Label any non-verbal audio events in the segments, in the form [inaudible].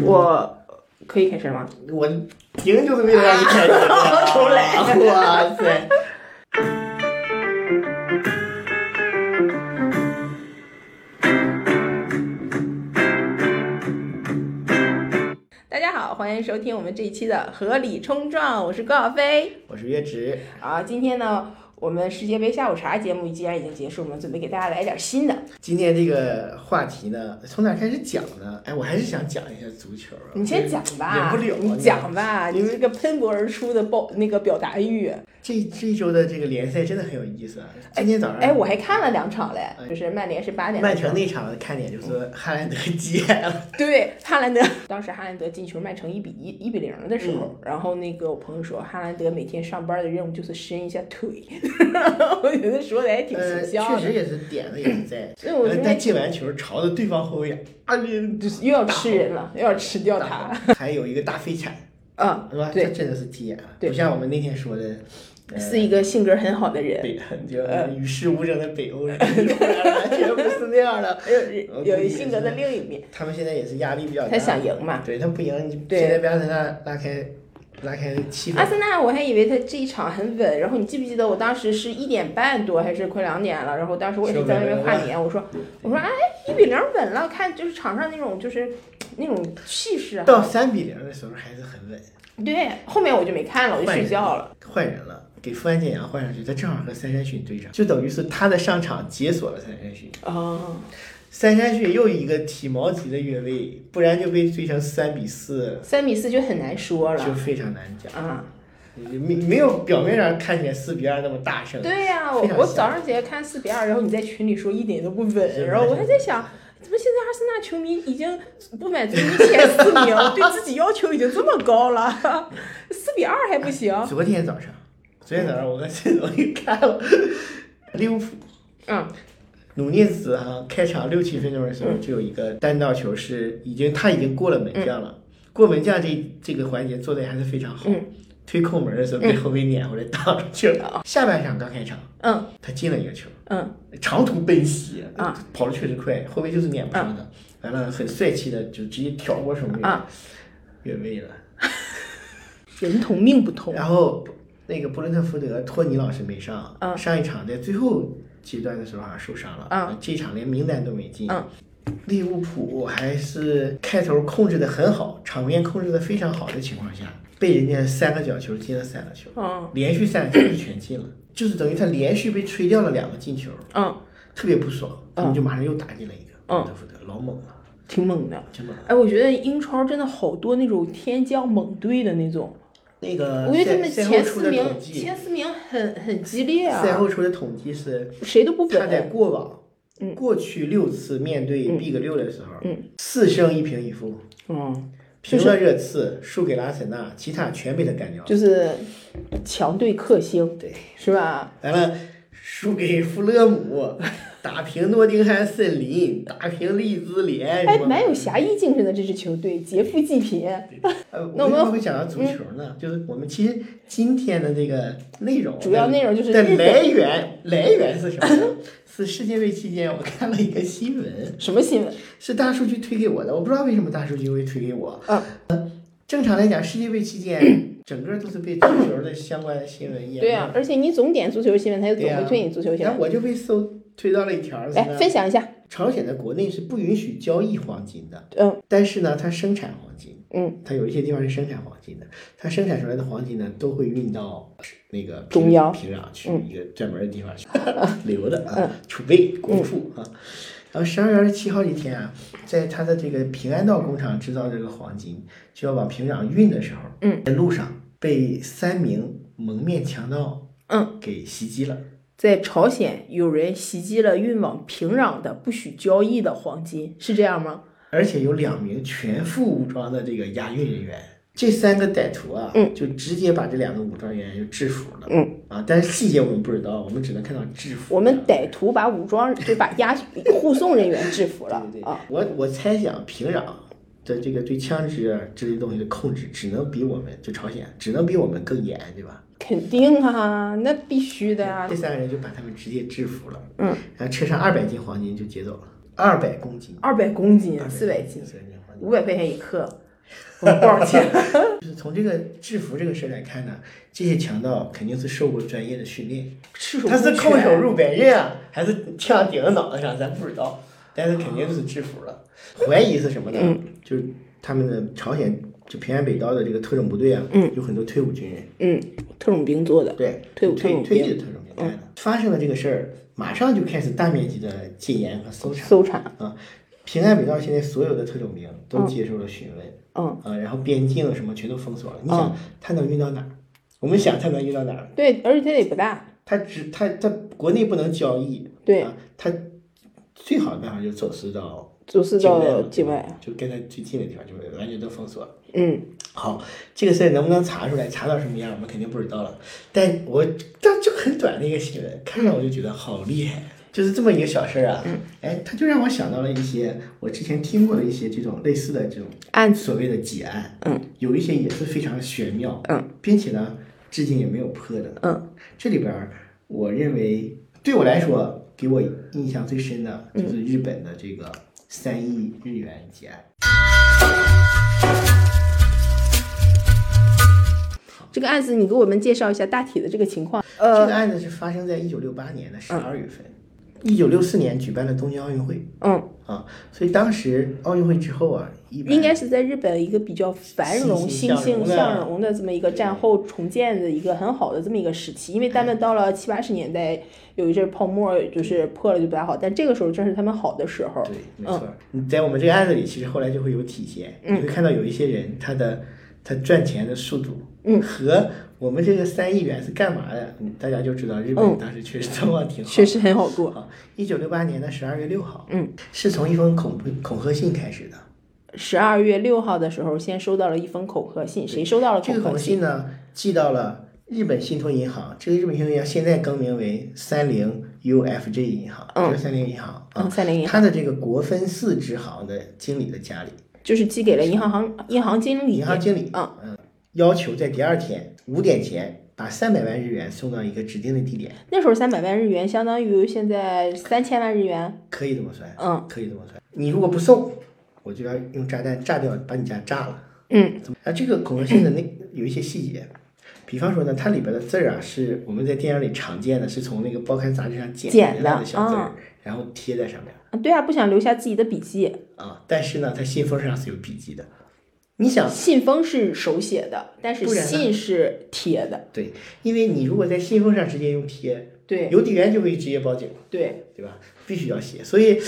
我可以开始吗？我听就是为了让你开始。重来哇塞！大家好，欢迎收听我们这一期的合理冲撞，我是高小飞。我是月直，啊，今天呢，我们世界杯下午茶节目既然已经结束，我们准备给大家来点新的。今天这个话题呢，从哪开始讲呢？哎，我还是想讲一下足球啊。你先讲吧，忍不了你讲吧，你这个喷薄而出的爆那个表达欲。这这一周的这个联赛真的很有意思啊！今天早上，哎，我还看了两场嘞哎，就是曼联是八点，曼城那场的看点就是哈兰德急眼了，对哈兰德，当时哈兰德进球曼城一比一一比零的时嗯候，然后那个我朋友说哈兰德每天上班的任务就是伸一下腿，[laughs] 我觉得说的还挺呃，形象的。确实也是点子也是在，[clears throat] 所以我觉得呃但进完球朝着对方后卫啊，你就是又要吃人了，又要吃掉他。还有一个大飞铲，嗯，是吧？对这真的是急眼了，不像我们那天说的，呃是一个性格很好的人，北就呃与世无争的北欧人，[laughs] 完全不是那样的。有有性格的另一面。他们现在也是压力比较大，他想赢嘛对他不赢，现在被阿森纳拉开拉开气氛阿，森纳，我还以为他这一场很稳，然后你记不记得我当时是一点半多还是快两点了，然后当时我也是在那边跨年，我说我说哎一比零稳了，看就是场上那种就是那种气势到啊。三比零的时候还是很稳。对，后面我就没看了，我就睡觉了。换人了，给富安健洋换上去，他正好和三山勋对上，就等于是他的上场解锁了三山勋。哦，三山勋又一个体毛级的越位，不然就被追成三比四，三比四就很难说了就非常难讲。啊。没没有表面上看起来四比二那么大胜。对呀、我早上起来看四比二，然后你在群里说一点都不稳，然后我还在想，怎么现在阿森纳球迷已经不满足于前四名，[laughs] 对自己要求已经这么高了，四比二还不行？昨天早上，昨天早上我跟陈总一看了利物浦。嗯，努涅斯哈开场六七分钟的时候就有一个单道球是已经他已经过了门将了，过门将这这个环节做的还是非常好。嗯推空门的时候被后卫撵回来挡出去了。下半场刚开场，嗯他进了一个球，嗯长途奔袭啊，跑的确实快，后卫就是撵不上的。完了，很帅气的就直接挑过守门员啊，越位了。[laughs] 人同命不同。然后那个布伦特福德托尼老师没上，嗯上一场在最后阶段的时候好像受伤了，嗯这场连名单都没进。嗯利物浦还是开头控制的很好，场面控制的非常好的情况下，被人家三个角球进了三个球，嗯连续三个球全进了，就是等于他连续被吹掉了两个进球，嗯，特别不爽，他们就马上又打进了一个。布嗯伦特福德老猛了，挺猛的。哎，我觉得英超真的好多那种天降猛队的那种，那个我觉得他们赛赛前四名前四名很很激烈啊，赛后出的统计是谁都不他在。过往，嗯过去六次面对嗯 Big 六的时候，嗯四胜一平一负，嗯，平了热刺，输给了阿森纳，其他全被他干掉了。就是强队克星，对，是吧？完了，输给富勒姆，打平诺丁汉森林，打平利兹联，哎，蛮有侠义精神的这支球队，劫富济贫。呃，[laughs] 那我们为什么会讲到足球呢？就是我们其实今天的这个内容，主要内容就是的来源，来源是什么呢？是世界杯期间我看了一个新闻，[laughs] 什么新闻？是大数据推给我的，我不知道为什么大数据会推给我。嗯正常来讲，世界杯期间 [clears throat] 整个都是被足球的相关的新闻淹对啊，而且你总点足球新闻，他就总会推你足球新闻。然后我就被搜推到了一条，是来分享一下，朝鲜在国内是不允许交易黄金的，嗯。但是呢，它生产黄金，嗯，它有一些地方是生产黄金的，它生产出来的黄金呢，都会运到那个中央平壤去嗯。一个专门的地方去 [laughs] 留着啊，储备国库啊。然后十二月二十七号这天啊，在他的这个平安道工厂制造这个黄金，就要往平壤运的时候，嗯，在路上被三名蒙面强盗嗯，给袭击了。在朝鲜有人袭击了运往平壤的不许交易的黄金，是这样吗？而且有两名全副武装的这个押运人员，这三个歹徒啊，嗯。就直接把这两个武装人员就制服了，嗯。啊，但是细节我们不知道，我们只能看到制服。我们歹徒把武装就把押护送人员制服了。[laughs] 对对对。啊，我我猜想平壤的这个对枪支啊这些东西的控制，只能比我们就朝鲜只能比我们更严，对吧？肯定啊，那必须的啊这。三个人就把他们直接制服了，嗯，然后车上二百斤黄金就劫走了，二百公斤，二百公斤，四百斤。五百块钱一克，[laughs] 我多少钱？[laughs] 就是从这个制服这个事儿来看呢，这些强盗肯定是受过专业的训练，他是空手入白刃啊，还是枪顶到脑袋上，咱不知道，但是肯定是制服了。怀疑是什么呢？嗯就是他们的朝鲜就平安北道的这个特种部队啊，嗯有很多退伍军人，嗯，特种兵做的，对，退伍特退退役的特种兵干的。发生了这个事儿，马上就开始大面积的戒严和搜查。搜查啊，平安北道现在所有的特种兵都接受了询问，嗯，啊，然后边境什么全都封锁了。你想，它能运到哪儿？我们想它能运到哪儿？对，而且它也不大，它只他他国内不能交易，对，啊，他最好的办法就是走私到走私境外到境外，就跟他最近的地方，就是完全都封锁了。嗯，好，这个事儿能不能查出来，查到什么样，我们肯定不知道了。但我这就很短的一个新闻，看着我就觉得好厉害，就是这么一个小事儿啊，哎，他就让我想到了一些我之前听过的一些这种类似的这种案子，所谓的结案，嗯，有一些也是非常玄妙，嗯，并且呢，至今也没有破的，嗯，这里边儿我认为对我来说，给我印象最深的就是日本的这个三亿日元结案。这个案子你给我们介绍一下大体的这个情况。呃这呃，个案子是发生在一九六八年的十二月份，一九六四年举办了东京奥运会嗯，啊，所以当时奥运会之后啊，一般应该是在日本一个比较繁荣、欣欣向荣的这么一个战后重建的一个很好的这么一个时期，因为他们到了七八十年代有一阵泡沫，就是破了就不太好，但这个时候正是他们好的时候。对，没错。你在我们这个案子里，其实后来就会有体现，嗯你会看到有一些人他的他赚钱的速度，嗯和我们这个三亿元是干嘛的，嗯大家就知道日本当时确实状况挺好。确实很好过。啊，一九六八年的十二月六号，嗯，是从一封恐恐吓信开始的。十二月六号的时候，先收到了一封恐吓信，谁收到了这个恐吓信？呢，寄到了日本信托银行，这个日本信托银行现在更名为三菱 UFJ 银行，嗯这是三菱银行啊。嗯，三菱银行它的这个国分寺支行的经理的家里，就是寄给了银行行银行经理。银行经理嗯要求在第二天五点前把三百万日元送到一个指定的地点，那时候三百万日元相当于现在三千万日元。可以这么算，嗯可以这么算。你如果不送，我就要用炸弹炸掉，把你家炸了。嗯啊，这个恐吓信的那有一些细节，比方说呢，它里边的字儿啊，是我们在电影里常见的，是从那个报刊杂志上剪来的的小字儿啊，然后贴在上面啊，对啊，不想留下自己的笔记。啊。但是呢，它信封上是有笔记的。你想，信封是手写的，但是信是贴的。对，因为你如果在信封上直接用贴，对邮递员就会直接报警，对，对吧？必须要写。所以，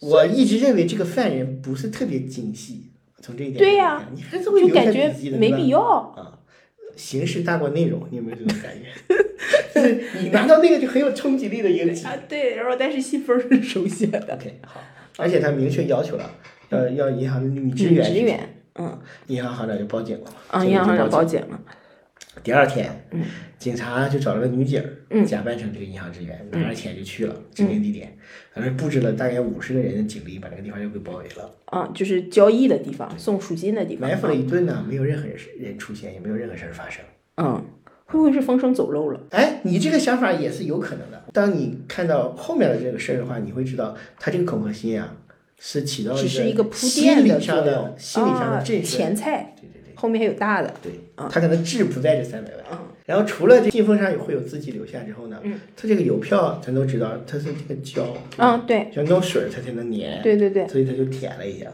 我一直认为这个犯人不是特别精细。从这一点对呀你还是会留下就感觉笔记的，没必要。啊，形式大过内容，你有没有这种感觉？就是你拿到那个就很有冲击力的一个纸。啊，对，然后但是信封是手写的。OK，好，而且他明确要求了，要要银行女职女职员，嗯，银行行长就报警了嘛。啊，银行行长报报警了。第二天，嗯警察就找了个女警儿，嗯假扮成这个银行职员，拿着钱就去了指定地点，反正布置了大概五十个人的警力，把这个地方就给包围了，啊，就是交易的地方，送赎金的地方。埋伏了一顿呢，没有任何人人出现，也没有任何事儿发生。嗯，会不会是风声走漏了？哎，你这个想法也是有可能的。当你看到后面的这个事儿的话，你会知道，他这个恐吓信啊，是起到只是一个铺心垫理上的的作用。心理上啊的震慑。前菜，对对对后面还有大的。对，啊他可能志不在这三百万。嗯然后除了这信封上也会有字迹留下之后呢，嗯他这个邮票咱都知道，它是这个胶，嗯，对像弄水儿它才能粘，对对对，所以他就舔了一下，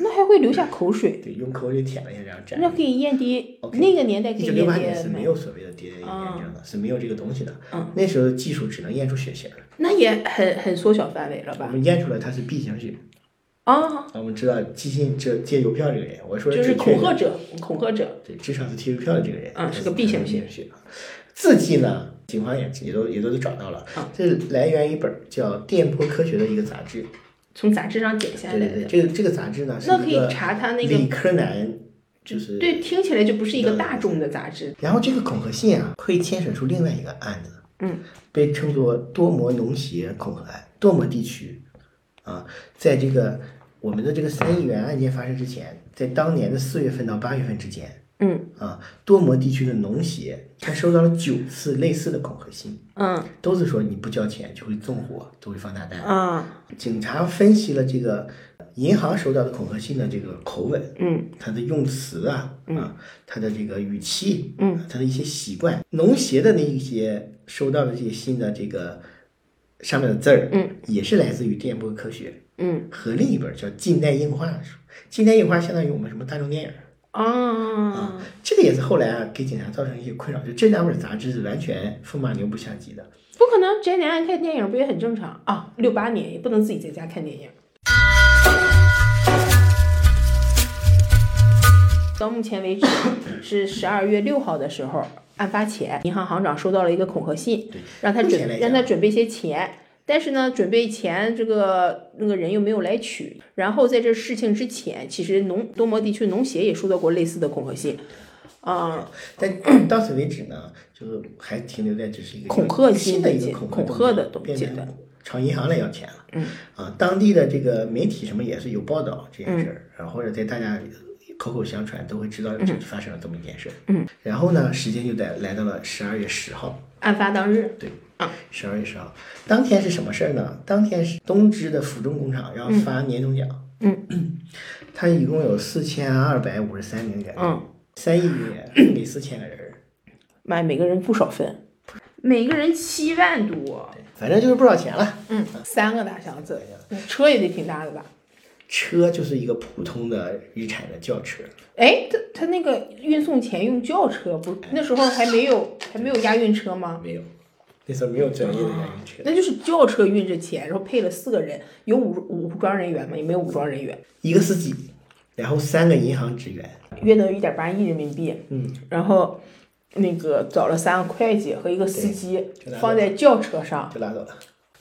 那还会留下口水，对，用口水舔了一下，然后粘。那可以验 D，OK 那个年代可以验一九六八年是没有所谓的 DNA 验证的，是没有这个东西的。嗯那时候技术只能验出血型儿，那也很很缩小范围了吧？我们验出来他是 B 型血。啊，我们知道寄信这借邮票这个人，我说就是恐吓者，恐吓者。对，至少是贴邮票的这个人，嗯是个 B 型血血。字迹呢，警方也也都也都找到了，嗯这来源于一本叫《电波科学》的一个杂志。从杂志上剪下对对对，来的，这个这个杂志呢是那可以查他那理个，科男，就是对，听起来就不是一个大众的杂志。然后这个恐吓信啊，会牵扯出另外一个案子，嗯，被称作多摩农协恐吓案。多摩地区啊，在这个我们的这个三亿元案件发生之前，在当年的四月份到八月份之间，嗯。啊，多摩地区的农协他收到了九次类似的恐吓信，嗯。都是说你不交钱就会纵火，就会放大弹。啊警察分析了这个银行收到的恐吓信的这个口吻，嗯。他的用词啊，啊，他的这个语气，嗯，他的一些习惯，农协的那一些收到的这些信的这个上面的字儿，嗯，也是来自于电波科学嗯。和另一本叫近代硬化的书。近代硬化相当于我们什么大众电影，啊这个也是后来啊给警察造成一些困扰，就这两本杂志是完全风马牛不相及的。不可能，这年爱看电影不也很正常啊？六八年也不能自己在家看电影。到目前为止是十二月六号的时候，案发前，银行行长收到了一个恐吓信，让他准让他准备些钱，但是呢，准备钱这个那个人又没有来取。然后在这事情之前，其实农多摩地区农协也收到过类似的恐吓信，啊、[clears throat] 但到此为止呢，就是还停留在只是一个恐吓新性的一个恐恐吓的动作变东西的朝银行来要钱了。嗯啊，当地的这个媒体什么也是有报道这件事儿，然后或者在大家口口相传都会知道这发生了这么一件事。嗯，然后呢，时间就在来到了十二月十号。案发当日，对啊，十二月十号，当天是什么事儿呢？当天是东芝的府中工厂要发年终奖。嗯，[clears throat] 它一共有四千二百五十三名员工，嗯。三亿元 [clears throat] 给四千个人儿。妈，每个人不少分，[clears throat] 每个人七万多，反正就是不少钱了。嗯，三个大箱子，车也得挺大的吧？车就是一个普通的日产的轿车，哎，他他那个运送钱用轿车，不，那时候还没有还没有押运车吗？没有，那时候没有专业的押运车，那就是轿车运着钱，然后配了四个人，有武武装人员吗？也没有武装人员，一个司机，然后三个银行职员，约等于一点八亿人民币，嗯，然后那个找了三个会计和一个司机放在轿车上。就拉走了。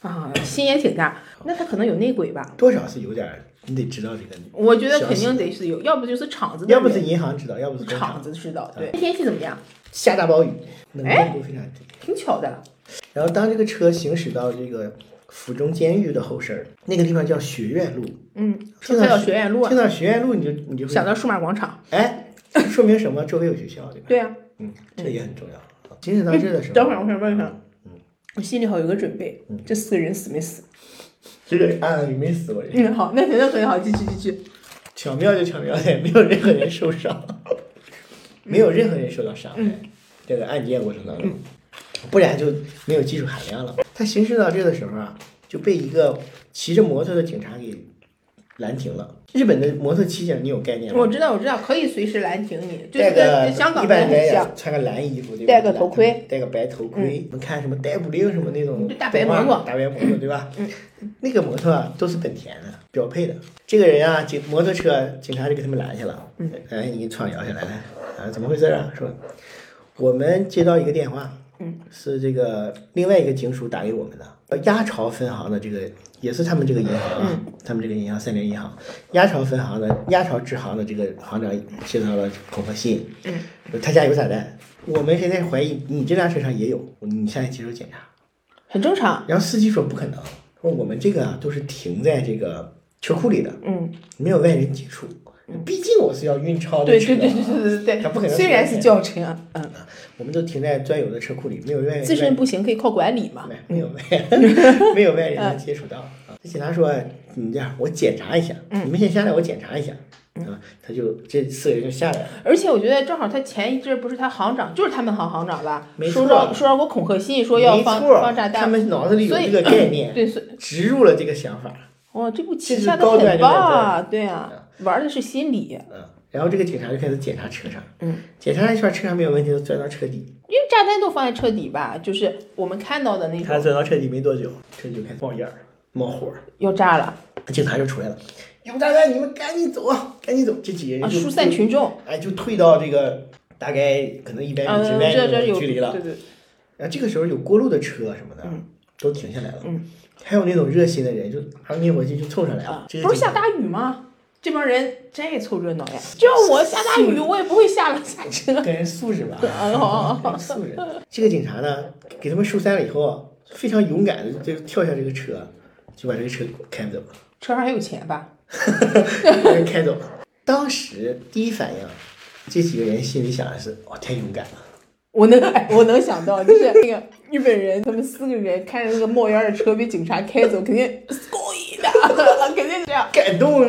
啊，心也挺大。那他可能有内鬼吧？多少是有点儿，你得知道这个，我觉得肯定得是有，要不就是厂子，要不是银行知道，要不是厂厂。子知道。对，天气怎么样？下大暴雨，能哎见度非常低。挺巧的。然后当这个车行驶到这个府中监狱的后身儿，那个地方叫学院路，嗯，听到学院路啊听，到学院路你就你就会想到数码广场。哎，说明什么？周围有学校，对吧？对呀、嗯，这也很重要。行驶到这的时候，等会儿我想问一下，嗯我心里好有个准备，这四个人死没死？这个案里没死过人，嗯，好，那那很好，继续继续。巧妙就巧妙在没有任何人受伤，[laughs] 没有任何人受到伤害。嗯这个案件过程当中，不然就没有技术含量了。他行驶到这的时候啊，就被一个骑着摩托的警察给拦停了。日本的摩托骑警你有概念吗？我知道，我知道，可以随时拦停你，就是戴个跟香港的一般人很像。穿个蓝衣服，对吧？戴个头盔，戴个白头盔。我们看什么逮捕令什么那种大白摩托大白摩托，对吧？[laughs] 那个摩托啊，都是本田的标配的。这个人啊，警摩托车警察就给他们拦下了。嗯哎，你窗摇下来了，啊，怎么回事啊？说我们接到一个电话，嗯，是这个另外一个警署打给我们的，呃鸭巢分行的这个也是他们这个银行啊，嗯。他们这个银行三联银行，鸭巢分行的鸭巢支行的这个行长接到了恐吓信，嗯，他家有炸弹，我们现在怀疑你这辆车上也有，你现在接受检查。很正常。然后司机说不可能，说我们这个啊都是停在这个车库里的，嗯，没有外人接触，毕竟我是要运钞的车，对对对对对对。对，他不可能虽然是轿车，嗯，我们都停在专有的车库里，没有外自身不行可以靠管理嘛。没没有外 [laughs] 没有外人能接触到。啊。这警察说你这样，我检查一下，嗯。你们先下来，我检查一下。啊，他就这四个人就下来了，而且我觉得正好他前一阵不是他行长，就是他们行行长吧，没错。收到收到过恐吓信，说要放放炸弹，他们脑子里有这个概念，对，植入了这个想法。哇，这步棋下的很棒，对啊，玩的是心理，嗯，然后这个警察就开始检查车上，嗯，检查一圈车上没有问题，就钻到车底。因为炸弹都放在车底吧，就是我们看到的那他钻到车底没多久，车就开始冒烟儿、冒火儿，要炸了。警察就出来了，有炸弹，你们赶紧走啊，赶紧走！这几个啊，人就疏散群众，哎，就退到这个大概可能一百嗯，米之外的距离了。对对，然后这个时候有过路的车什么的，嗯。都停下来了。嗯。还有那种热心的人，就拿灭火器就凑上来了。不是下大雨吗？这帮人真爱凑热闹呀！就我下大雨，我也不会下了下车。个人素质吧，素质。这个警察呢，给他们疏散了以后，非常勇敢的就跳下这个车，就把这个车开走了。车上还有钱吧？把人开走了。当时第一反应，这几个人心里想的是：哦，太勇敢了。我能，哎，我能想到，就是那个日本人，他们四个人开着那个冒烟的车被警察开走，肯定故意的，[laughs] 肯定是这样。感动，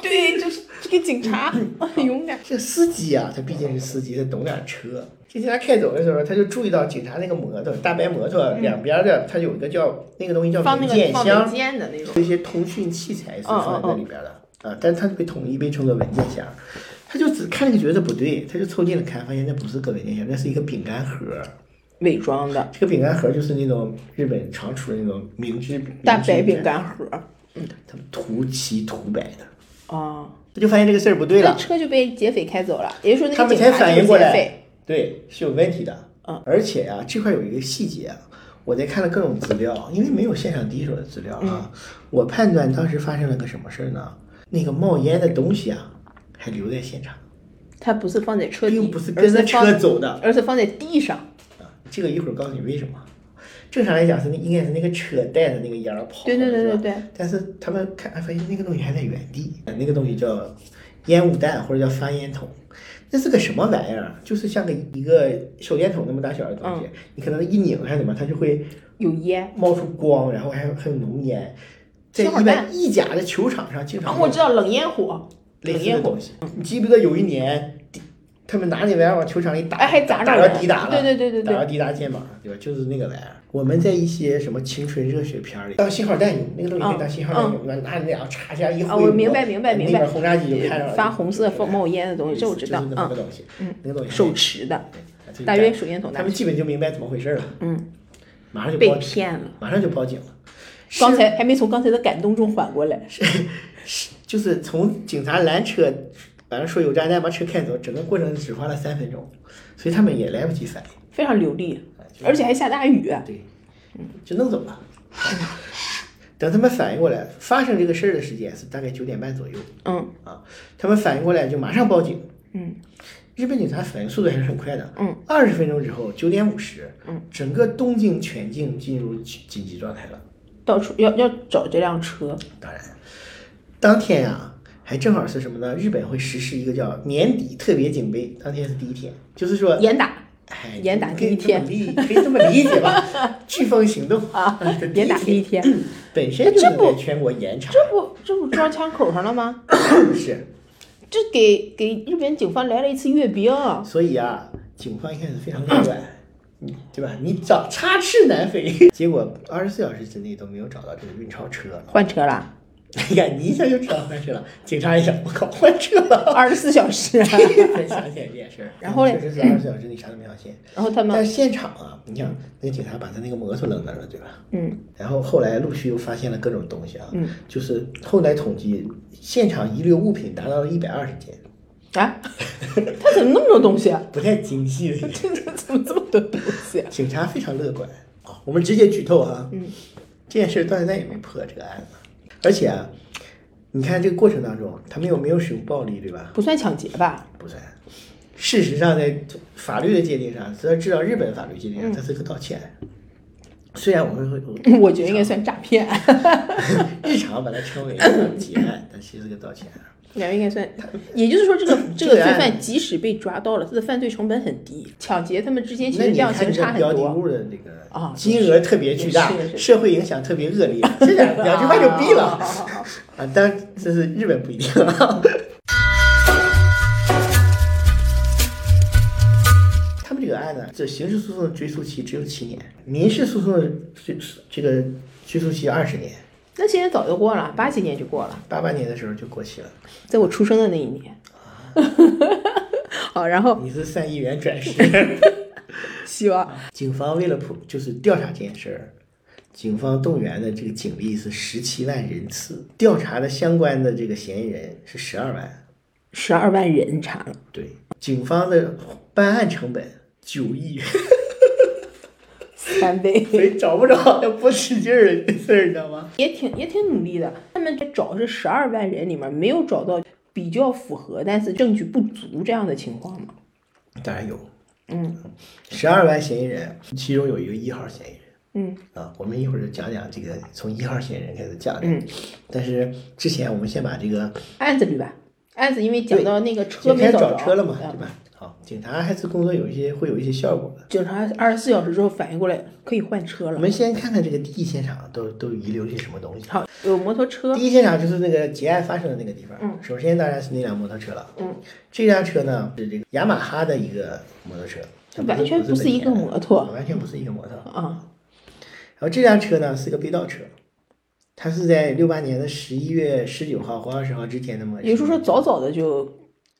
对，就是这个警察很 [laughs] 勇敢。这司机啊，他毕竟是司机，他懂点车。这警察开走的时候，他就注意到警察那个摩托，大白摩托两边的，他有一个叫那个东西叫文件箱文，件的那种。这些通讯器材是放在那里边的啊，但是它被统一被称作文件箱。他就只看那个觉得不对，他就凑近了看，发现那不是个文件箱，那是一个饼干盒。伪装的这个饼干盒就是那种日本常出的那种明治大白饼，干盒嗯他们涂漆涂白的。哦，他就发现这个事儿不对了，车就被劫匪开走了，也就是说那他们才个警察就是反应过来劫匪。对，是有问题的。嗯，而且呀、这块有一个细节啊，我在看了各种资料，因为没有现场第一手的资料啊，我判断当时发生了个什么事儿呢？那个冒烟的东西啊，还留在现场，它不是放在车底，并不是跟着车走的而是放在地上。啊。这个一会儿告诉你为什么。正常来讲是那应该是那个车带着那个烟儿跑，对对对对对，但是他们看发现那个东西还在原地，那个东西叫烟雾弹或者叫发烟筒。那是个什么玩意儿？就是像个一个手电筒那么大小的东嗯西，你可能一拧还是怎么，它就会有烟。冒出光，然后还有还有浓烟。在一般意甲的球场上经啊常，我知道冷烟火，冷烟火。你记不记得有一年，他们拿那玩意儿往球场里打，哎，还砸打着人到迪达了，对对对对对，打到迪达肩膀。上，对吧？就是那个玩意儿。我们在一些什么青春热血片里。当信号弹用，那个东西可以当信号弹用，拿拿那两插下一挥啊，我明白明白明白。那边，轰炸机就开着了，发红色冒冒烟的东西，这我知道。就是那个啊，东西，嗯，那个东西手持的，对大约手电筒，他们基本就明白怎么回事了，嗯，马上就报警，骗了。马上就报警了。刚才还没从刚才的感动中缓过来，是就是从警察拦车，反正说有炸弹把车开走，整个过程只花了三分钟，所以他们也来不及反应，非常流利，而且还下大雨。对，就弄走了。[laughs] 等他们反应过来，发生这个事儿的时间是大概九点半左右嗯啊。他们反应过来就马上报警。嗯日本警察反应速度还是很快的。嗯，二十分钟之后，九点五十，嗯，整个东京全境进入紧紧急状态了。到处要要找这辆车，当然，当天呀、还正好是什么呢？日本会实施一个叫年底特别警备，当天是第一天，就是说，严打哎，严打第一天可以这么理解吧？[laughs] 飓风行动啊，严打第一天，本身就这不应该全国严查，这不这不撞枪口上了吗？[coughs] 是，这给给日本警方来了一次阅兵，所以啊，警方一开始非常乐观，你对吧？你找插翅难飞，[laughs] 结果二十四小时之内都没有找到这个运钞车。换车了，[laughs] 哎呀，你一下就知道换车了，警察一想，我靠，换车了，二十四小时。才想起来这件事儿。然后嘞确实是二十四小时你啥都没发现。然后他们但是现场啊，你想，那个警察把他那个摩托扔那儿了，对吧？嗯然后后来陆续又发现了各种东西啊，嗯就是后来统计，现场遗留物品达到了一百二十件，啊，他怎么那么多东西啊？[laughs] 不太精细的。这这怎么这么多东西啊？警察非常乐观啊，我们直接剧透哈，嗯，这件事到现在也没破这个案子，而且啊，你看这个过程当中，他们有没有使用暴力，对吧？不算抢劫吧？不算。事实上，在法律的界定上，至少日本法律界定上，它是个盗窃案。虽然我们会我觉得应该算诈骗，[laughs] 日常把它称为抢劫案，但其实是个盗窃案。两个应该算。也就是说，这个这 [clears throat] 这个罪犯即使被抓到了，他的犯罪成本很低，抢劫他们之间其实量刑差很多。物的这个啊金额特别巨大社会影响特别恶劣，[laughs] 这两两句话就毙了啊！当然，这是日本不一定。他们这个案子，这刑事诉讼追诉期只有七年，民事诉讼追这个追诉期二十年，那现在早就过了，八几年就过了，八八年的时候就过期了。在我出生的那一年。[laughs] 好，然后你是三亿元转世。[laughs] 希望警方为了普就是调查这件事儿，警方动员的这个警力是十七万人次，调查的相关的这个嫌疑人是十二万。十二万人查了，对，警方的办案成本九亿，三倍，所以找不着要不使劲儿的事儿，你知道吗？也挺也挺努力的。他们在找这十二万人里面，没有找到比较符合，但是证据不足这样的情况吗？当然有，嗯，十二万嫌疑人，其中有一个一号嫌疑人，嗯啊，我们一会儿就讲讲这个从一号嫌疑人开始讲的。嗯，但是之前我们先把这个案子捋吧。案子因为讲到那个车没找着，找车了嘛，嗯对吧？好，警察还是工作有一些会有一些效果的。警察二十四小时之后反应过来可以换车了。我们先看看这个第一现场都都遗留些什么东西。好，有摩托车，第一现场就是那个劫案发生的那个地方。嗯首先当然是那辆摩托车了。嗯，这辆车呢是这个雅马哈的一个摩托车，它完全不是一个摩托完全不是一个摩托。啊，然后这辆车呢是个被盗车，它是在六八年的十一月十九号或二十号之前的嘛。也就是说早早的就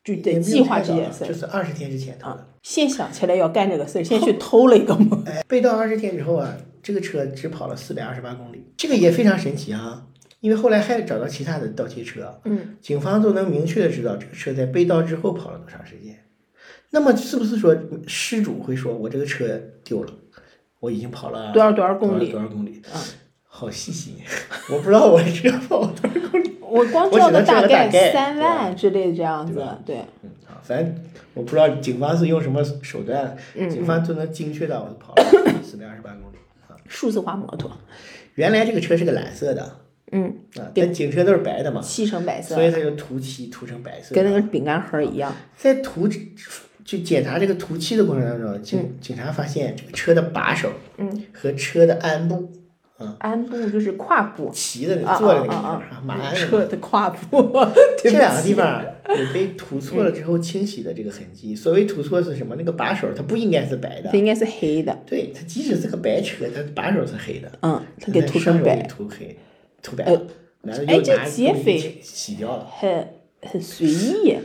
就得计划这件事就是二十天之前偷的。啊，先想起来要干这个事儿，先去偷了一个摩，[laughs] 哎，被盗二十天之后啊，这个车只跑了四百二十八公里，这个也非常神奇啊。因为后来还找到其他的盗窃车，嗯，警方都能明确的知道这个车在被盗之后跑了多长时间。那么是不是说失主会说我这个车丢了，我已经跑了多少多少公里多少公里？啊，好细心，我不知道我这车跑了多少公里。我光我只能知道个大大概三万之类的这样子对，对，嗯，好，反正我不知道警方是用什么手段，嗯警方就能精确到我跑了 [coughs] 四百二十八公里啊。数字化摩托，原来这个车是个蓝色的嗯，啊，但警车都是白的嘛，漆成白色所，以它就涂漆涂成白色。跟那个饼干盒一样，在涂就检查这个涂漆的过程当中，警警察发现这个车的把手，嗯，和车的鞍部，鞍部就是胯部，骑的坐的那个马鞍车的胯部，[laughs] 这两个地起方有被涂错了之后清洗的这个痕迹。所谓涂错是什么？那个把手它不应该是白的。它，应该是黑的，对，它即使是个白车，它把手是黑的，嗯，它给涂成白，涂黑，涂白呃了，哎这劫匪洗洗掉了。很很随意，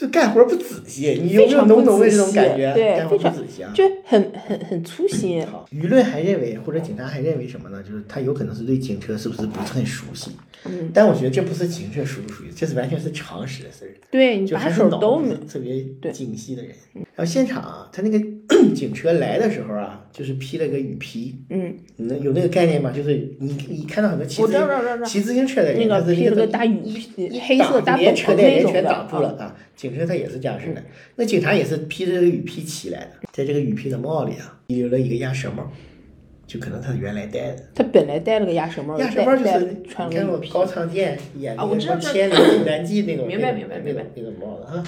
就干活不仔细，你有没有浓浓的这种感觉？对干活不仔细啊。就很很很粗心，好，舆论还认为，或者警察还认为什么呢？就是他有可能是对警车是不是不是很熟悉。嗯，但我觉得这不是警车熟不熟悉，这是完全是常识的事儿。对你把就还是脑手都没子，特别对精细的人。然后现场啊，他那个 [clears throat] 警车来的时候啊，就是披了个雨披，嗯，有那个概念吗？就是你你看到很多骑自知道知道知道知道骑自行车的人，那个披了个大雨一披一黑色大连斗篷车带连那种的全挡住了啊啊。警车它也是这样式的，那警察也是披着这个雨披骑来的，在这个雨披的帽里啊，遗留了一个鸭舌帽，就可能他原来戴的。他本来戴了个鸭舌帽，鸭舌帽就是穿高仓健演的那个千里木兰记》那种，明白明白明白那种帽子啊。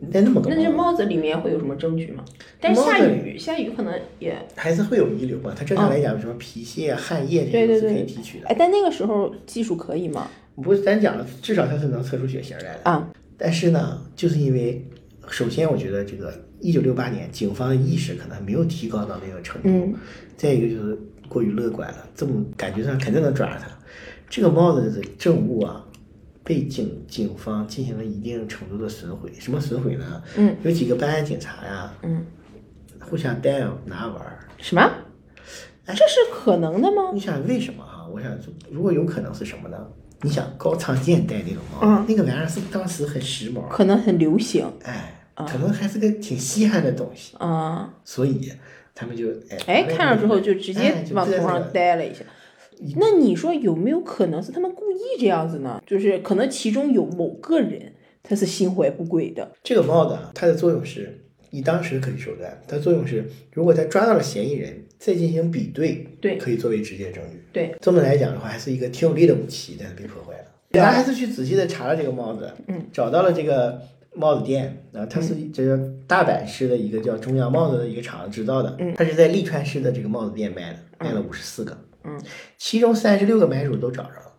嗯，戴那么个那这帽子，里面会有什么证据吗？但是下雨，下雨可能也，还是会有遗留嘛？它正常来讲，什么皮屑啊、汗液这些都是可以提取的。哎，但那个时候技术可以吗？不是咱讲了，至少它是能测出血型来的。啊，但是呢，就是因为，首先我觉得这个一九六八年警方的意识可能还没有提高到那个程度，嗯再一个就是过于乐观了，这么感觉上肯定能抓着他。这个帽子的证物啊，被警警方进行了一定程度的损毁。什么损毁呢？嗯，有几个办案警察呀，嗯，互相带拿玩儿。什么？哎这是可能的吗？你想为什么哈？我想，如果有可能是什么呢？你想高仓健戴那种帽，嗯那个玩意儿是当时很时髦，可能很流行哎，可能还是个挺稀罕的东西，啊。所以他们就哎哎，看上之后就就直接往头上戴了一下。那你说有没有可能是他们故意这样子呢？就是可能其中有某个人他是心怀不轨的。这个帽子啊，它的作用是以当时可以手段，它作用是，如果他抓到了嫌疑人，再进行比对，对可以作为直接证据。对，这么来讲的话，还是一个挺有力的武器，但是被破坏了。对啊咱还是去仔细的查了这个帽子，嗯，找到了这个帽子店啊，它是这个大阪市的一个叫中央帽子的一个厂制造的，嗯它是在利川市的这个帽子店卖的，卖了五十四个，嗯，其中三十六个买主都找着了，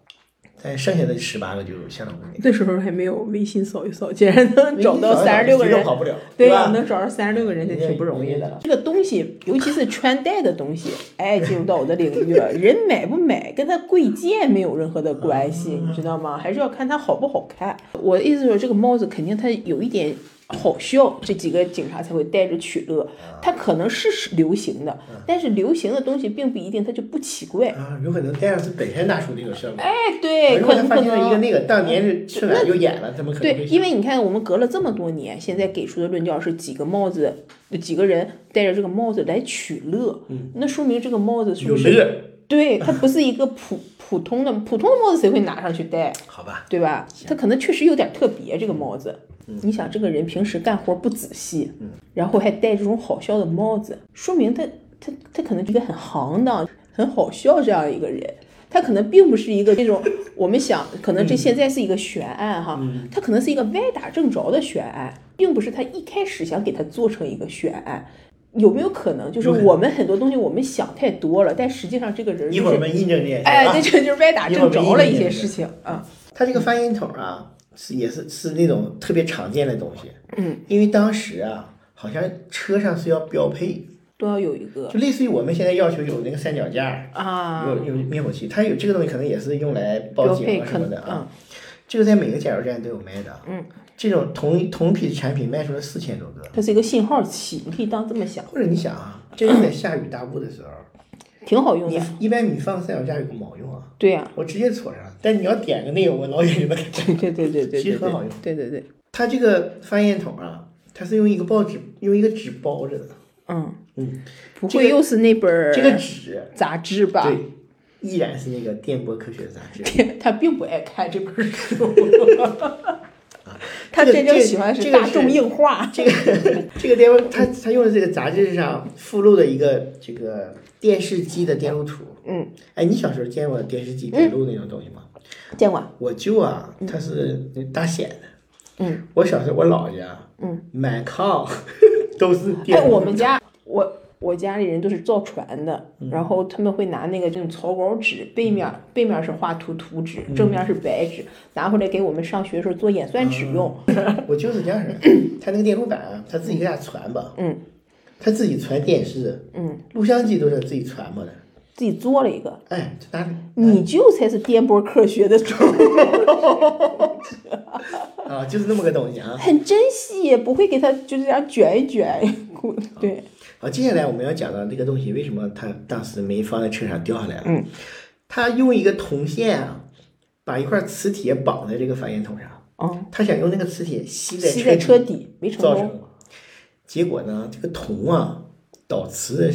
但剩下的十八个就相当不明。那时候还没有微信扫一扫，竟然能找到三十六个人，跑不了，对呀、吧？能找到三十六个人就挺不容易的了。这个东西，尤其是穿戴的东西，哎，进入到我的领域了。人买不买跟他贵贱没有任何的关系，你知道吗？还是要看它好不好看。我的意思是说，这个帽子肯定它有一点好笑，这几个警察才会戴着取乐。他可能是流行的，但是流行的东西并不一定他就不奇怪。啊，有可能戴上是本身拿出那种效果。哎，对，可能发现了一个。那个当年是春晚就演了，怎么可能对，因为你看，我们隔了这么多年，现在给出的论调是几个帽子，几个人戴着这个帽子来取乐，那说明这个帽子是不是？对，它不是一个普普通的普通的帽子，谁会拿上去戴，好吧，对吧？它可能确实有点特别，这个帽子。嗯。你想，这个人平时干活不仔细，然后还戴这种好笑的帽子，说明他他他可能是一个很行当、很好笑这样一个人。他可能并不是一个这种 [laughs] 我们想，可能这现在是一个悬案哈，他可能是一个歪打正着的悬案，并不是他一开始想给他做成一个悬案。有没有可能，就是我们很多东西我们想太多了，但实际上这个人一会儿我们印证这哎，这就就是歪打正着了一些事情啊。他这个翻音筒啊，是也是是那种特别常见的东西，嗯，因为当时啊，好像车上是要标配。都要有一个，就类似于我们现在要求有那个三脚架啊，有有灭火器，它有这个东西可能也是用来报警啊什么的啊。这个在每个加油站都有卖的。嗯，这种同同批的产品卖出了四千多个。它是一个信号器，你可以当这么想。或者你想啊，这是在下雨大雾的时候，挺好用的。你一般你放三脚架有个毛用啊？对呀，我直接戳上。但你要点个那个，我老远就能看见。对对对对，其实很好用。对对对，它这个翻烟筒啊，它是用一个报纸，用一个纸包着的。嗯嗯，不会又是那本这个纸杂志吧？对，依然是那个电波科学杂志。[laughs] 他并不爱看这本书，[laughs] 他真正喜欢是大众硬化。这个 [laughs] 这个电路，他他用的这个杂志上附录的一个这个电视机的电路图。嗯，哎，你小时候见过电视机电路那种东西吗？见过。我舅啊，他是大显的。嗯，我小时候我姥家，嗯，满炕。都是电哎，我们家我我家里人都是造船的，然后他们会拿那个这种草稿纸，背面背面是画图图纸，正面是白纸，拿回来给我们上学的时候做演算纸用。[laughs] 我就是这样式他那个电路板他自己给他传吧，嗯，他自己传电视，嗯，录像机都是自己传吧的，自己做了一个。哎，拿你舅才是颠簸科学的主。[laughs] 啊，就是那么个东西啊，很珍惜，不会给他就这样卷一卷，对。好，接下来我们要讲到这个东西为什么他当时没放在车上掉下来了？嗯，他用一个铜线啊，把一块磁铁绑在这个发烟筒上，哦，他想用那个磁铁吸在车车底，没成功。结果呢，这个铜啊，导磁的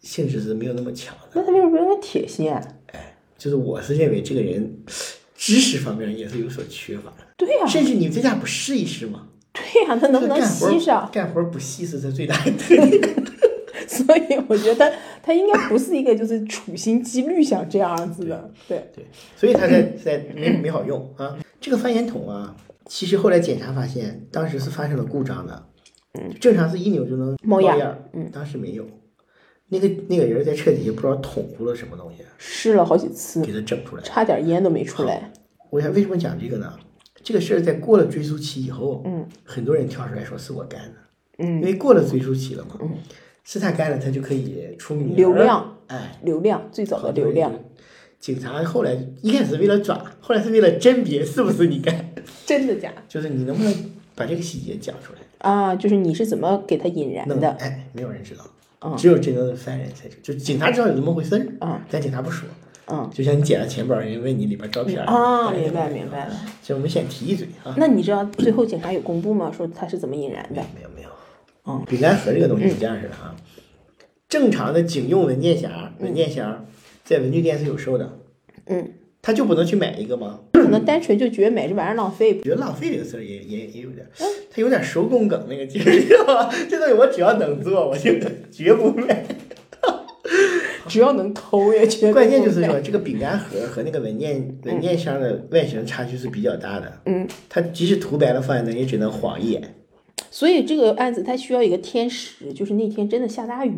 性质是没有那么强的。那他为什么用铁线？哎，就是我是认为这个人。知识方面也是有所缺乏的，对呀，甚至你在家不试一试吗？对呀，他能不能吸上？干活不细是他最大的特 [laughs] 点。所以我觉得他应该不是一个就是处心积虑想这样子的，对对。所以他才才没没好用啊。这个翻烟筒啊，其实后来检查发现，当时是发生了故障的。嗯，正常是一扭就能冒烟，嗯，当时没有。那个那个人在车底下不知道捅咕了什么东西，试了好几次，给他整出来，差点烟都没出来。我想为什么讲这个呢？这个事儿在过了追溯期以后，嗯，很多人跳出来说是我干的，嗯，因为过了追溯期了嘛，嗯，是他干的，他就可以出名，流量，哎，流量最早的流量。警察后来一开始为了抓，后来是为了甄别是不是你干，[laughs] 真的假？就是你能不能把这个细节讲出来啊？就是你是怎么给他引燃的？哎，没有人知道。只有真正的犯人才知，就警察知道有这么回事儿，嗯，但警察不说，嗯，就像你捡了钱包，人家问你里边照片啊，明白明白了。所以我们先提一嘴啊。那你知道最后警察有公布吗？说他是怎么引燃的？没有没有。嗯，饼干盒这个东西是这样式的啊，正常的警用文件夹、文件箱在文具店是有售的，嗯。他就不能去买一个吗？可能单纯就觉得买这玩意儿浪费。觉得浪费这个事儿也也也有点，他有点手工梗那个劲儿，知道吧？这东西我只要能做，我就绝不买。[laughs] 只要能偷也绝关键就是说，这个饼干盒和那个文件文件箱的外形差距是比较大的。嗯。它即使涂白了放在那，也只能晃一眼。所以这个案子它需要一个天时，就是那天真的下大雨。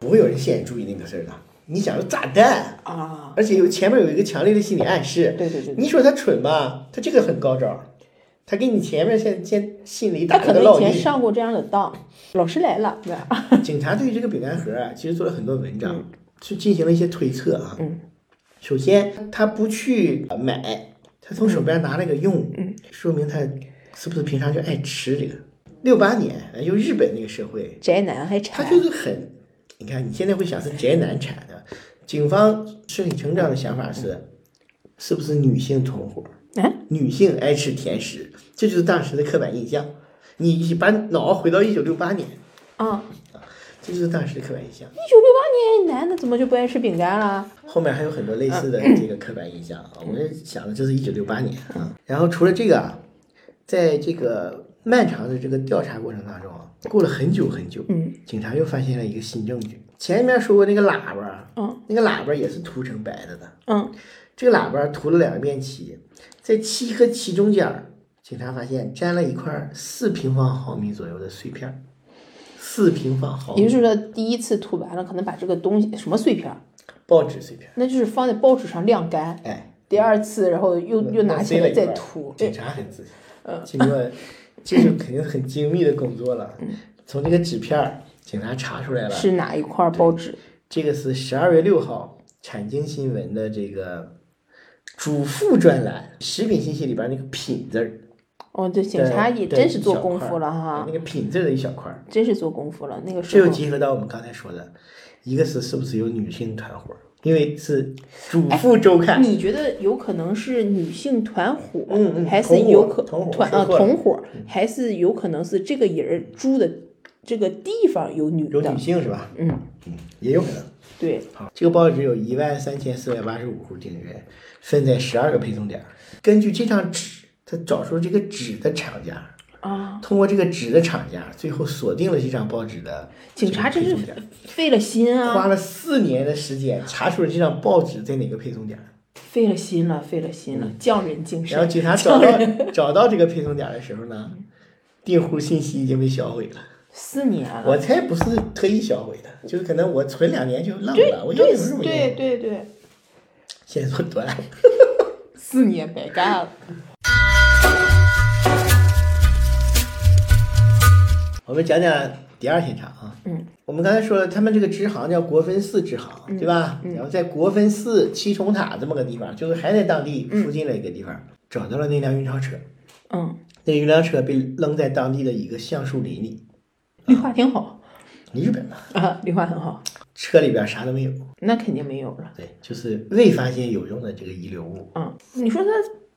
不会有人先注意那个事儿的。你想要炸弹啊，而且有前面有一个强烈的心理暗示。对对对。你说他蠢吧？他这个很高招，他给你前面先先心里打个他可能以前上过这样的当，老师来了。[laughs] 警察对于这个饼干盒啊，其实做了很多文章，去进行了一些推测啊。嗯。首先，他不去买，他从手边拿了个用，嗯，说明他是不是平常就爱吃这个。六八年，就日本那个社会，宅男还馋。他就是很。你看，你现在会想是宅男产的，警方顺理成章的想法是，是不是女性同伙？女性爱吃甜食，这就是当时的刻板印象。你把脑回到一九六八年，啊，这就是当时的刻板印象。一九六八年，男的怎么就不爱吃饼干了？后面还有很多类似的这个刻板印象啊。我们想的就是一九六八年啊。然后除了这个啊，在这个漫长的这个调查过程当中啊。过了很久很久，嗯，警察又发现了一个新证据。前面说过那个喇叭，嗯，那个喇叭也是涂成白的的。嗯，这个喇叭涂了两个面漆，在漆和漆中间儿，警察发现粘了一块四平方毫米左右的碎片儿，四平方毫米。也就是说，第一次涂完了，可能把这个东西什么碎片儿，报纸碎片，那就是放在报纸上晾干。哎，第二次，然后又又拿起来再涂。警察很仔细，经过这就肯定很精密的工作了。从这个纸片儿，警察查出来了，是哪一块报纸？这个是十二月六号产经新闻的这个主妇专栏，食品信息里边那个品字儿。哦，对，警察也真是做功夫了哈，那个品字的一小块儿，真是做功夫了。那个这时候又结合到我们刚才说的，一个是是不是有女性团伙，因为是主妇周刊，你觉得有可能是女性团伙，嗯嗯还是有可同伙团啊同伙，还是有可能是这个人儿住的这个地方有女有女？性是吧？嗯，嗯，也有可能。对，好，这个报纸有一万三千四百八十五户订阅，分在十二个配送点。根据这张纸，他找出这个纸的厂家，啊，通过这个纸的厂家，最后锁定了这张报纸的警察真是费了心啊，花了四年的时间查出了这张报纸在哪个配送点。费了心了，费了心了，匠人精神。然后警察找到找到这个配送点的时候呢，订户信息已经被销毁了。四年了，我才不是特意销毁的，就是可能我存两年就浪对了，我要对有什么对用？对对，现在做多了。[laughs] 四年白干了。我们讲讲第二现场啊。嗯。我们刚才说了，他们这个支行叫国分寺支行，对吧？然后在国分寺七重塔这么个地方，就是还在当地附近的一个地方，找到了那辆运钞车。嗯，那运钞车被扔在当地的一个橡树林里，绿化挺好日本嘛，啊，绿化很好，车里边啥都没有。那肯定没有了。对，就是未发现有用的这个遗留物。嗯，你说他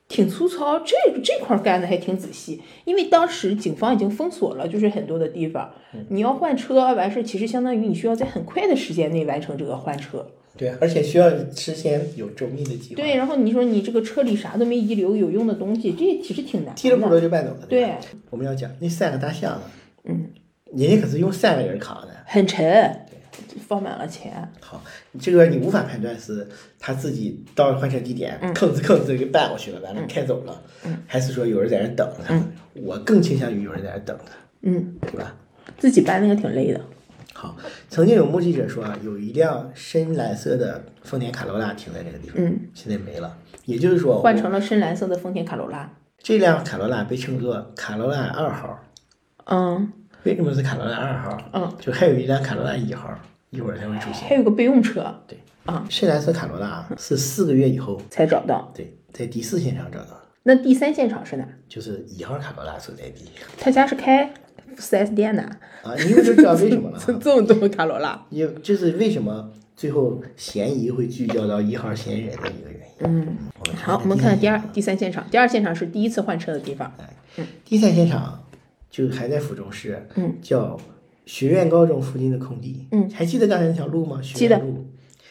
挺粗糙，这这块儿干的还挺仔细，因为当时警方已经封锁了，就是很多的地方，你要换车完事儿，其实相当于你需要在很快的时间内完成这个换车。对，而且需要事先有周密的计划。对，，然后你说你这个车里啥都没遗留有用的东西，这其实挺难提了不的。着就搬走了。吧对，我们要讲那三个大箱子，嗯，人家可是用三个人扛的。很沉，放满了钱。好，这个你无法判断是他自己到了换车地点，吭哧吭哧给搬过去了，完了开走了，还是说有人在那等着他？我更倾向于有人在那等他，嗯，对吧？自己搬那个挺累的。好，曾经有目击者说啊，有一辆深蓝色的丰田卡罗拉停在这个地方，嗯，现在没了。也就是说，换成了深蓝色的丰田卡罗拉。这辆卡罗拉被称作卡罗拉二号。嗯为什么是卡罗拉二号？嗯，就还有一辆卡罗拉一号，一会儿才会出现。还有个备用车对，啊，深蓝色卡罗拉是四个月以后，才找到。对，在第四现场找到的，那第三现场是哪？就是一号卡罗拉所在地。他家是开四 S 店的，啊，你们就知道为什么了哈。[laughs] 这么多卡罗拉。也就是为什么最后嫌疑会聚焦到一号嫌疑人的一个原因。嗯，好，我们看第二、第三现场。第二现场是第一次换车的地方。第三现场就还在府中市，嗯，叫学院高中附近的空地，嗯，还记得刚才那条路吗？学记得院路，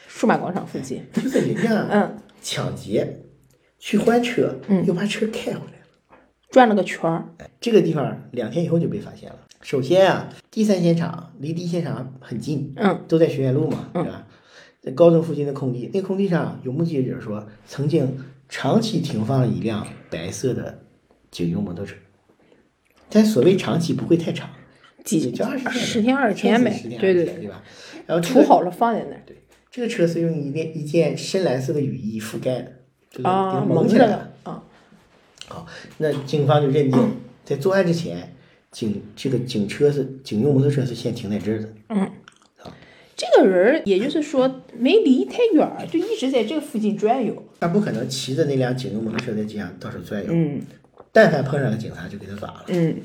数码广场附近。就在人家嗯，抢劫去换车，嗯又把车开回来了。转了个圈儿。这个地方两天以后就被发现了。首先啊，第三现场离第一现场很近，嗯，都在学院路嘛，对吧？在高中附近的空地，那空地上有目击者说，曾经长期停放了一辆白色的警用摩托车。但所谓长期不会太长，几也就二十天，十天二十天呗对对对对吧？然后这个涂好了放在那儿。对这个车是用一件一件深蓝色的雨衣覆盖的，就是给啊，蒙蒙起来的。啊，好，那警方就认定，在作案之前，警这个警车是警用摩托车是先停在这儿的。嗯这个人也就是说没离太远，就一直在这个附近转悠。他不可能骑着那辆警用摩托车在街上到处转悠，嗯但凡碰上个警察就给他抓了。嗯，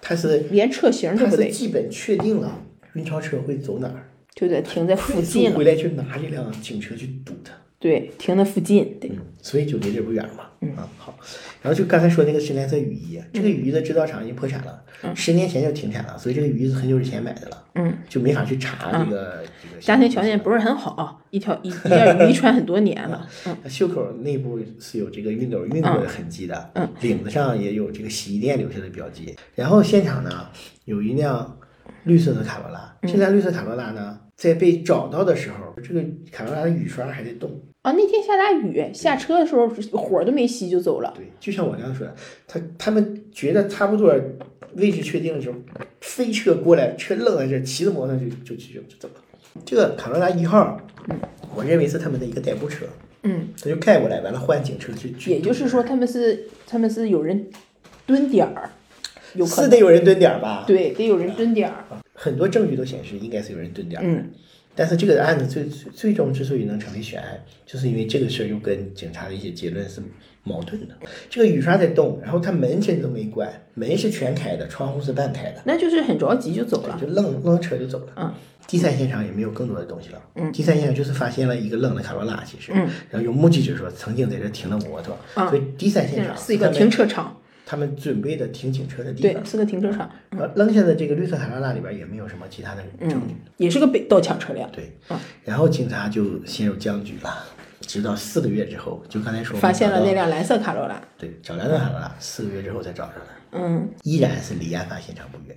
他是连车型都他不对，是基本确定了运钞车会走哪儿，就得停在附近了。回来去拿这辆警车去堵他。对，停在附近。对，嗯，所以就离这不远嘛。嗯啊，好，然后就刚才说那个深蓝色雨衣，这个雨衣的制造厂已经破产了，十年前就停产了，所以这个雨衣是很久之前买的了，嗯，就没法去查这个这个家庭条件不是很好，一条一一件雨衣穿很多年了。嗯，袖口内部是有这个熨斗熨过的痕迹的，嗯，领子上也有这个洗衣店留下的标记。然后现场呢有一辆绿色的卡罗拉，这辆绿色卡罗拉呢在被找到的时候，这个卡罗拉的雨刷还在动。啊，那天下大雨，下车的时候火都没熄就走了。对，就像我刚才说的，他他们觉得差不多位置确定的时候，飞车过来，车愣在这儿，骑着摩托就就就就走了。这个卡罗拉一号，我认为是他们的一个代步车，嗯，他就开过来，完了换警车去。去也就是说，他们是他们是有人蹲点儿，有是得有人蹲点儿吧？对，得有人蹲点儿。很多证据都显示应该是有人蹲点儿。嗯，但是这个案子最最最终之所以能成为悬案，就是因为这个事儿又跟警察的一些结论是矛盾的。这个雨刷在动，然后他门甚至都没关，门是全开的，窗户是半开的，那就是很着急就走了。就愣愣车就走了。嗯，第三现场也没有更多的东西了。嗯第三现场就是发现了一个愣的卡罗拉，其实，嗯，然后有目击者说曾经在这停了摩托，嗯所以第三现场是一个停车场，他们准备的停警车的地方，。对是个停车场，呃，扔下的这个绿色卡罗拉里边也没有什么其他的证据。也是个被盗抢车辆。对嗯，然后警察就陷入僵局了，直到四个月之后，就刚才说发现了那辆蓝色卡罗拉。对找蓝色卡罗拉，四个月之后才找上的，嗯，依然是离案发现场不远。